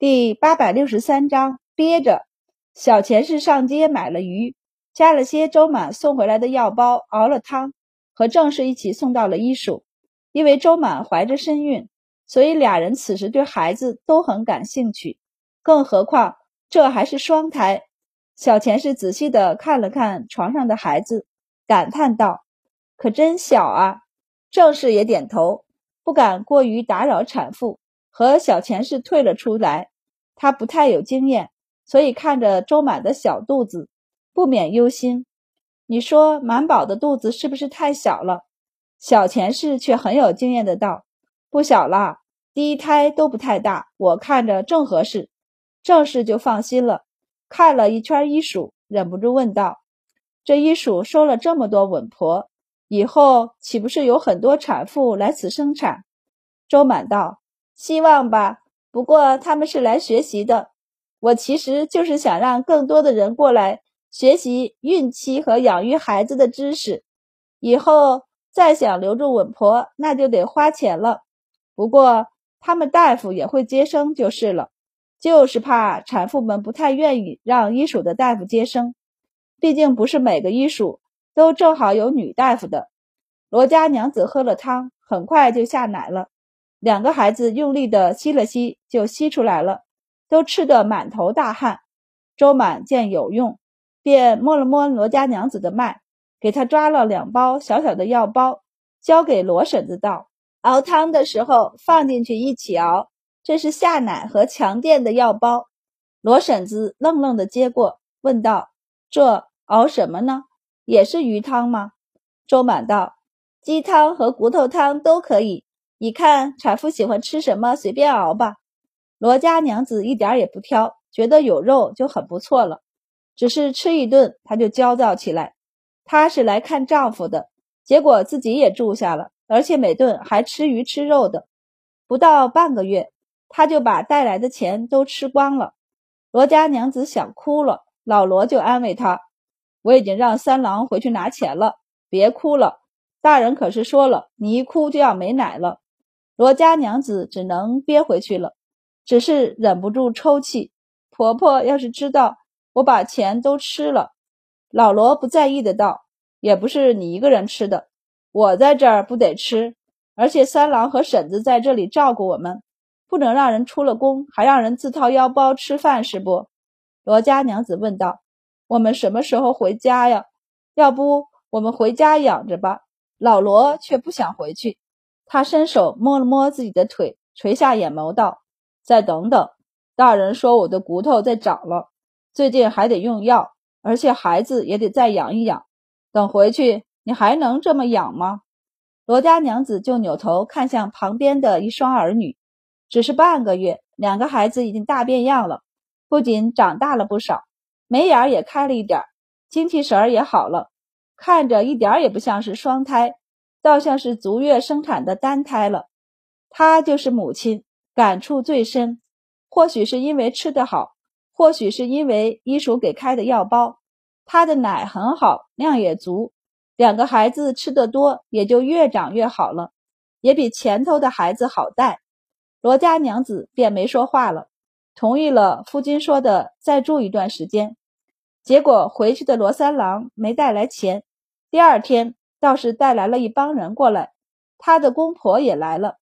第八百六十三章憋着。小钱是上街买了鱼，加了些周满送回来的药包，熬了汤，和郑氏一起送到了医署。因为周满怀着身孕，所以俩人此时对孩子都很感兴趣。更何况这还是双胎。小钱是仔细的看了看床上的孩子，感叹道：“可真小啊！”郑氏也点头，不敢过于打扰产妇。和小钱是退了出来，他不太有经验，所以看着周满的小肚子，不免忧心。你说满宝的肚子是不是太小了？小钱氏却很有经验的道：“不小了，第一胎都不太大，我看着正合适。”郑氏就放心了，看了一圈医嘱，忍不住问道：“这医嘱收了这么多稳婆，以后岂不是有很多产妇来此生产？”周满道。希望吧，不过他们是来学习的。我其实就是想让更多的人过来学习孕期和养育孩子的知识。以后再想留住稳婆，那就得花钱了。不过他们大夫也会接生就是了，就是怕产妇们不太愿意让医署的大夫接生，毕竟不是每个医署都正好有女大夫的。罗家娘子喝了汤，很快就下奶了。两个孩子用力的吸了吸，就吸出来了，都吃得满头大汗。周满见有用，便摸了摸罗家娘子的脉，给她抓了两包小小的药包，交给罗婶子道：“熬汤的时候放进去一起熬，这是下奶和强电的药包。”罗婶子愣愣的接过，问道：“这熬什么呢？也是鱼汤吗？”周满道：“鸡汤和骨头汤都可以。”你看产妇喜欢吃什么，随便熬吧。罗家娘子一点也不挑，觉得有肉就很不错了。只是吃一顿，她就焦躁起来。她是来看丈夫的，结果自己也住下了，而且每顿还吃鱼吃肉的。不到半个月，她就把带来的钱都吃光了。罗家娘子想哭了，老罗就安慰她：“我已经让三郎回去拿钱了，别哭了。大人可是说了，你一哭就要没奶了。”罗家娘子只能憋回去了，只是忍不住抽泣。婆婆要是知道我把钱都吃了，老罗不在意的道：“也不是你一个人吃的，我在这儿不得吃，而且三郎和婶子在这里照顾我们，不能让人出了宫还让人自掏腰包吃饭是不？”罗家娘子问道：“我们什么时候回家呀？要不我们回家养着吧？”老罗却不想回去。他伸手摸了摸自己的腿，垂下眼眸道：“再等等，大人说我的骨头在长了，最近还得用药，而且孩子也得再养一养。等回去，你还能这么养吗？”罗家娘子就扭头看向旁边的一双儿女，只是半个月，两个孩子已经大变样了，不仅长大了不少，眉眼也开了一点，精气神儿也好了，看着一点也不像是双胎。倒像是足月生产的单胎了，她就是母亲，感触最深。或许是因为吃得好，或许是因为医署给开的药包，她的奶很好，量也足。两个孩子吃得多，也就越长越好了，也比前头的孩子好带。罗家娘子便没说话了，同意了夫君说的再住一段时间。结果回去的罗三郎没带来钱，第二天。倒是带来了一帮人过来，他的公婆也来了。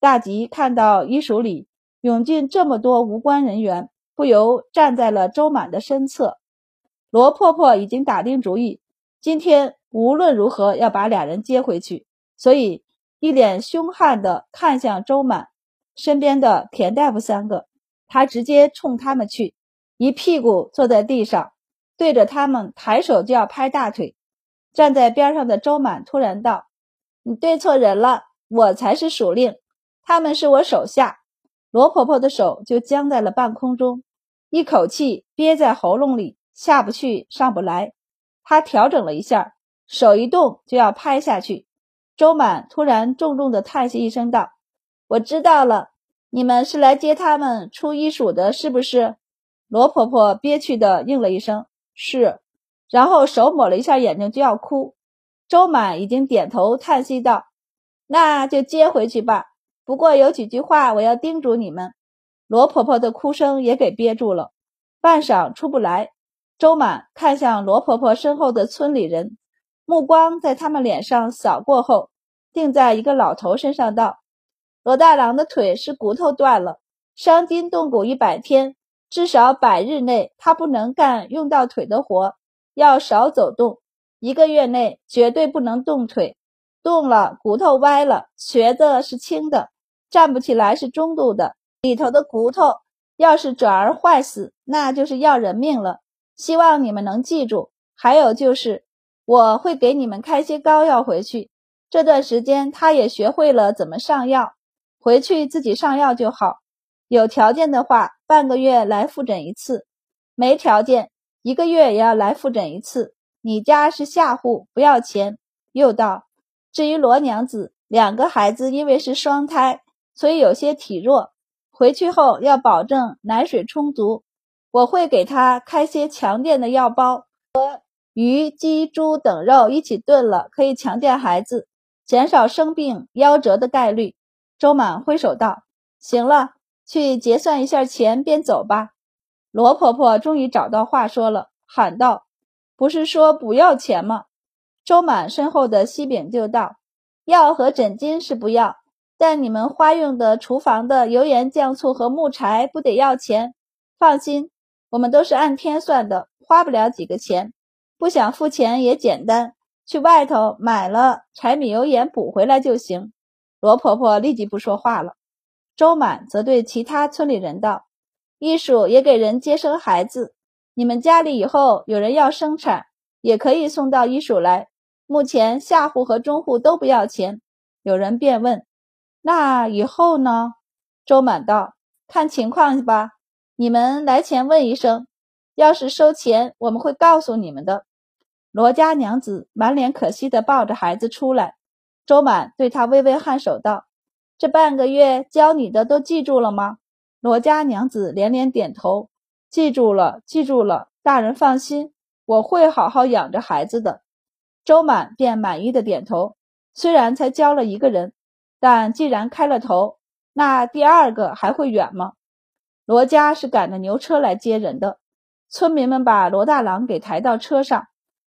大吉看到医署里涌进这么多无关人员，不由站在了周满的身侧。罗婆婆已经打定主意，今天无论如何要把俩人接回去，所以一脸凶悍地看向周满身边的田大夫三个，他直接冲他们去，一屁股坐在地上，对着他们抬手就要拍大腿。站在边上的周满突然道：“你对错人了，我才是属令，他们是我手下。”罗婆婆的手就僵在了半空中，一口气憋在喉咙里，下不去，上不来。她调整了一下，手一动就要拍下去。周满突然重重的叹息一声道：“我知道了，你们是来接他们出医署的，是不是？”罗婆婆憋屈的应了一声：“是。”然后手抹了一下眼睛，就要哭。周满已经点头叹息道：“那就接回去吧。不过有几句话我要叮嘱你们：罗婆婆的哭声也给憋住了，半晌出不来。周满看向罗婆婆身后的村里人，目光在他们脸上扫过后，定在一个老头身上，道：“罗大郎的腿是骨头断了，伤筋动骨一百天，至少百日内他不能干用到腿的活，要少走动。一个月内绝对不能动腿。”动了，骨头歪了，瘸子是轻的，站不起来是中度的。里头的骨头要是转而坏死，那就是要人命了。希望你们能记住。还有就是，我会给你们开些膏药回去。这段时间他也学会了怎么上药，回去自己上药就好。有条件的话，半个月来复诊一次；没条件，一个月也要来复诊一次。你家是下户，不要钱。又道。至于罗娘子，两个孩子因为是双胎，所以有些体弱。回去后要保证奶水充足，我会给她开些强健的药包，和鱼、鸡、猪等肉一起炖了，可以强健孩子，减少生病夭折的概率。周满挥手道：“行了，去结算一下钱，便走吧。”罗婆婆终于找到话说了，喊道：“不是说不要钱吗？”周满身后的西饼就道：“药和枕巾是不要，但你们花用的厨房的油盐酱醋和木柴不得要钱。放心，我们都是按天算的，花不了几个钱。不想付钱也简单，去外头买了柴米油盐补回来就行。”罗婆婆立即不说话了。周满则对其他村里人道：“医署也给人接生孩子，你们家里以后有人要生产，也可以送到医署来。”目前下户和中户都不要钱。有人便问：“那以后呢？”周满道：“看情况吧。你们来前问一声，要是收钱，我们会告诉你们的。”罗家娘子满脸可惜地抱着孩子出来。周满对他微微颔首道：“这半个月教你的都记住了吗？”罗家娘子连连点头：“记住了，记住了。大人放心，我会好好养着孩子的。”周满便满意的点头，虽然才教了一个人，但既然开了头，那第二个还会远吗？罗家是赶着牛车来接人的，村民们把罗大郎给抬到车上，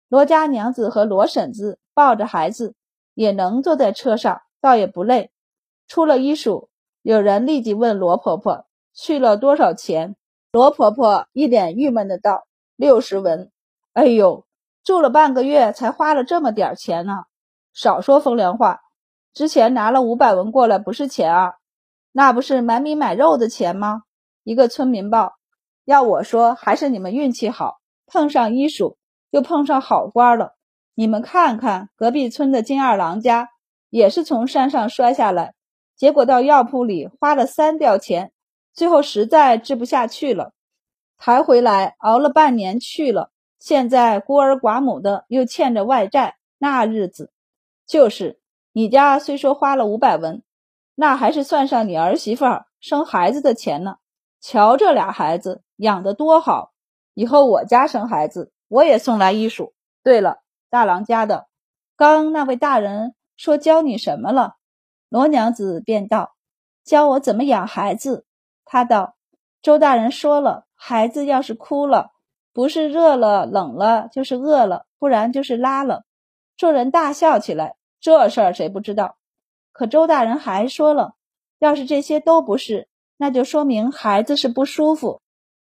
罗家娘子和罗婶子抱着孩子也能坐在车上，倒也不累。出了医署，有人立即问罗婆婆去了多少钱。罗婆婆一脸郁闷的道：“六十文。”哎呦！住了半个月，才花了这么点钱呢！少说风凉话，之前拿了五百文过来不是钱啊，那不是买米买肉的钱吗？一个村民报，要我说，还是你们运气好，碰上医署，又碰上好官了。你们看看隔壁村的金二郎家，也是从山上摔下来，结果到药铺里花了三吊钱，最后实在治不下去了，抬回来熬了半年去了。现在孤儿寡母的，又欠着外债，那日子就是你家虽说花了五百文，那还是算上你儿媳妇生孩子的钱呢。瞧这俩孩子养得多好，以后我家生孩子，我也送来医术。对了，大郎家的，刚那位大人说教你什么了？罗娘子便道：教我怎么养孩子。他道：周大人说了，孩子要是哭了。不是热了冷了，就是饿了，不然就是拉了。众人大笑起来。这事儿谁不知道？可周大人还说了，要是这些都不是，那就说明孩子是不舒服。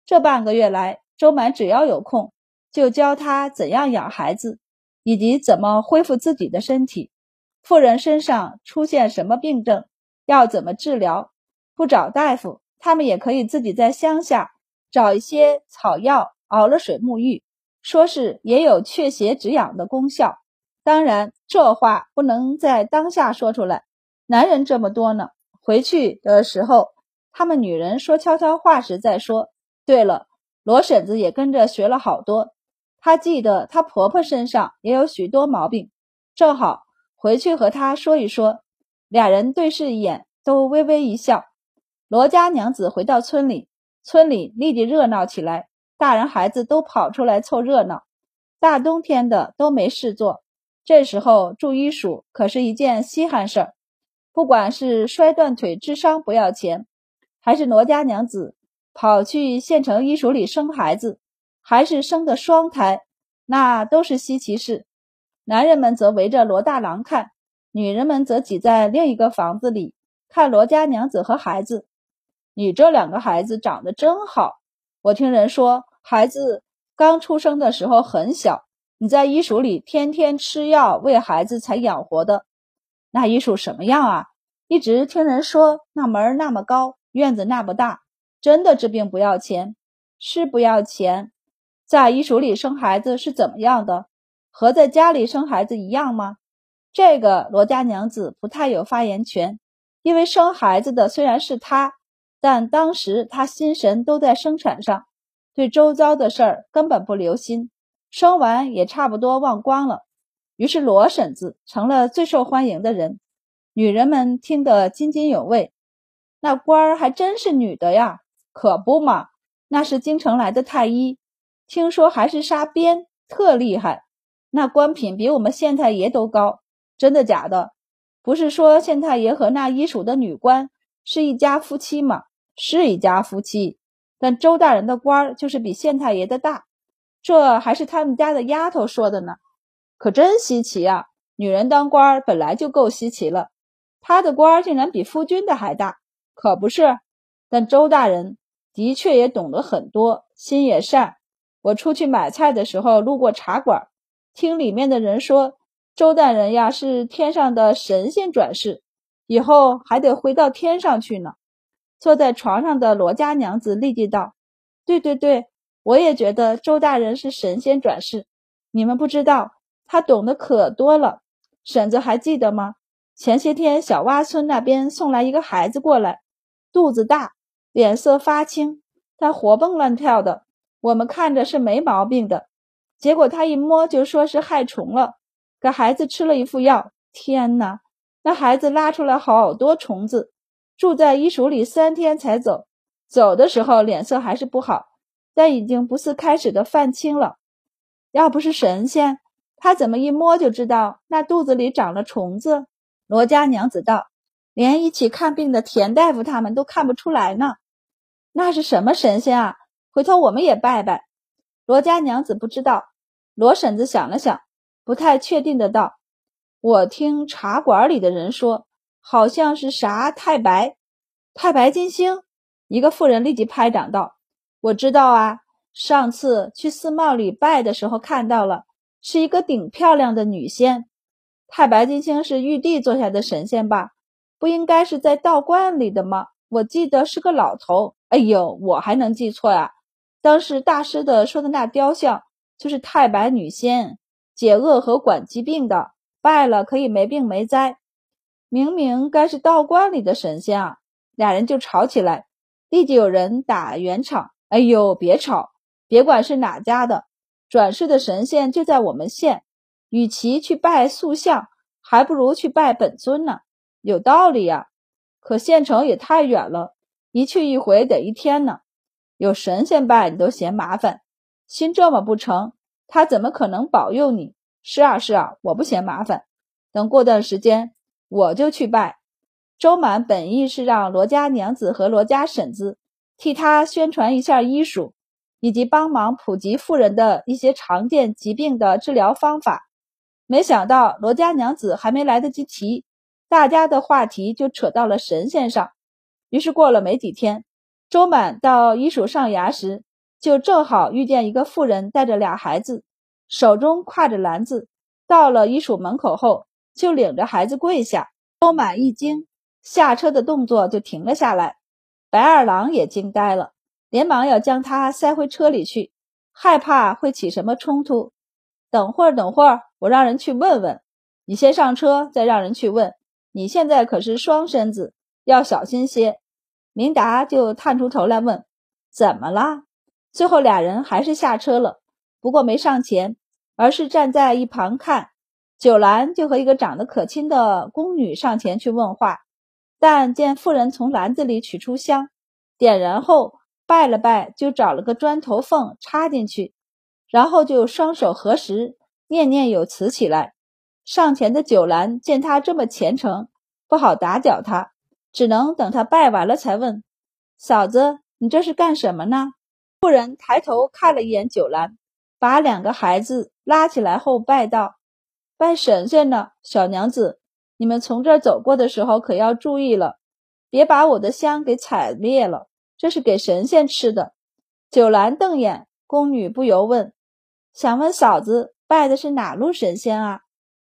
这半个月来，周满只要有空，就教他怎样养孩子，以及怎么恢复自己的身体。妇人身上出现什么病症，要怎么治疗？不找大夫，他们也可以自己在乡下找一些草药。熬了水沐浴，说是也有祛邪止痒的功效。当然，这话不能在当下说出来。男人这么多呢，回去的时候，他们女人说悄悄话时再说。对了，罗婶子也跟着学了好多。她记得她婆婆身上也有许多毛病，正好回去和她说一说。俩人对视一眼，都微微一笑。罗家娘子回到村里，村里立即热闹起来。大人孩子都跑出来凑热闹，大冬天的都没事做，这时候住医署可是一件稀罕事儿。不管是摔断腿治伤不要钱，还是罗家娘子跑去县城医署里生孩子，还是生的双胎，那都是稀奇事。男人们则围着罗大郎看，女人们则挤在另一个房子里看罗家娘子和孩子。你这两个孩子长得真好，我听人说孩子刚出生的时候很小，你在医署里天天吃药喂孩子才养活的。那医署什么样啊？一直听人说那门那么高，院子那么大，真的治病不要钱？是不要钱。在医署里生孩子是怎么样的？和在家里生孩子一样吗？这个罗家娘子不太有发言权，因为生孩子的虽然是她，但当时他心神都在生产上，对周遭的事儿根本不留心，生完也差不多忘光了。于是罗婶子成了最受欢迎的人，女人们听得津津有味。那官儿还真是女的呀，可不嘛？那是京城来的太医，听说还是杀鞭，特厉害。那官品比我们县太爷都高，真的假的？不是说县太爷和那医署的女官是一家夫妻吗？是一家夫妻，但周大人的官儿就是比县太爷的大，这还是他们家的丫头说的呢，可真稀奇啊！女人当官本来就够稀奇了，他的官竟然比夫君的还大，可不是？但周大人的确也懂得很多，心也善。我出去买菜的时候路过茶馆。听里面的人说，周大人呀是天上的神仙转世，以后还得回到天上去呢。坐在床上的罗家娘子立即道：“对对对，我也觉得周大人是神仙转世。你们不知道，他懂得可多了。婶子还记得吗？前些天小洼村那边送来一个孩子过来，肚子大，脸色发青，但活蹦乱跳的，我们看着是没毛病的。”结果他一摸就说是害虫了，给孩子吃了一副药。天哪，那孩子拉出来好多虫子，住在医署里三天才走。走的时候脸色还是不好，但已经不似开始的泛青了。要不是神仙，他怎么一摸就知道那肚子里长了虫子？罗家娘子道：“连一起看病的田大夫他们都看不出来呢。那是什么神仙啊？回头我们也拜拜。”罗家娘子不知道，罗婶子想了想，不太确定的道：“我听茶馆里的人说，好像是啥太白、太白金星。”一个妇人立即拍掌道：“我知道啊，上次去寺庙里拜的时候看到了，是一个顶漂亮的女仙。太白金星是玉帝座下的神仙吧？不应该是在道观里的吗？我记得是个老头。哎呦，我还能记错呀？”当时大师的说的那雕像就是太白女仙，解厄和管疾病的，拜了可以没病没灾。明明该是道观里的神仙啊！俩人就吵起来，立即有人打圆场。哎呦，别吵，别管是哪家的，转世的神仙就在我们县，与其去拜塑像，还不如去拜本尊呢。有道理呀，可县城也太远了，一去一回得一天呢。有神仙拜你都嫌麻烦，心这么不成，他怎么可能保佑你？是啊是啊，我不嫌麻烦。等过段时间我就去拜。周满本意是让罗家娘子和罗家婶子替他宣传一下医术，以及帮忙普及妇人的一些常见疾病的治疗方法。没想到罗家娘子还没来得及提，大家的话题就扯到了神仙上。于是过了没几天。周满到医署上牙时，就正好遇见一个妇人带着俩孩子，手中挎着篮子。到了医署门口后，就领着孩子跪下。高满一惊，下车的动作就停了下来。白二郎也惊呆了，连忙要将他塞回车里去，害怕会起什么冲突。等会儿，等会儿，我让人去问问。你先上车，再让人去问。你现在可是双身子，要小心些。明达就探出头来问：“怎么了？”最后俩人还是下车了，不过没上前，而是站在一旁看。九兰就和一个长得可亲的宫女上前去问话，但见妇人从篮子里取出香，点燃后拜了拜，就找了个砖头缝插进去，然后就双手合十，念念有词起来。上前的九兰见他这么虔诚，不好打搅他。只能等他拜完了才问：“嫂子，你这是干什么呢？妇人抬头看了一眼九兰，把两个孩子拉起来后拜道：“拜神仙呢，小娘子，你们从这儿走过的时候可要注意了，别把我的香给踩灭了，这是给神仙吃的。”九兰瞪眼，宫女不由问：“想问嫂子，拜的是哪路神仙啊？”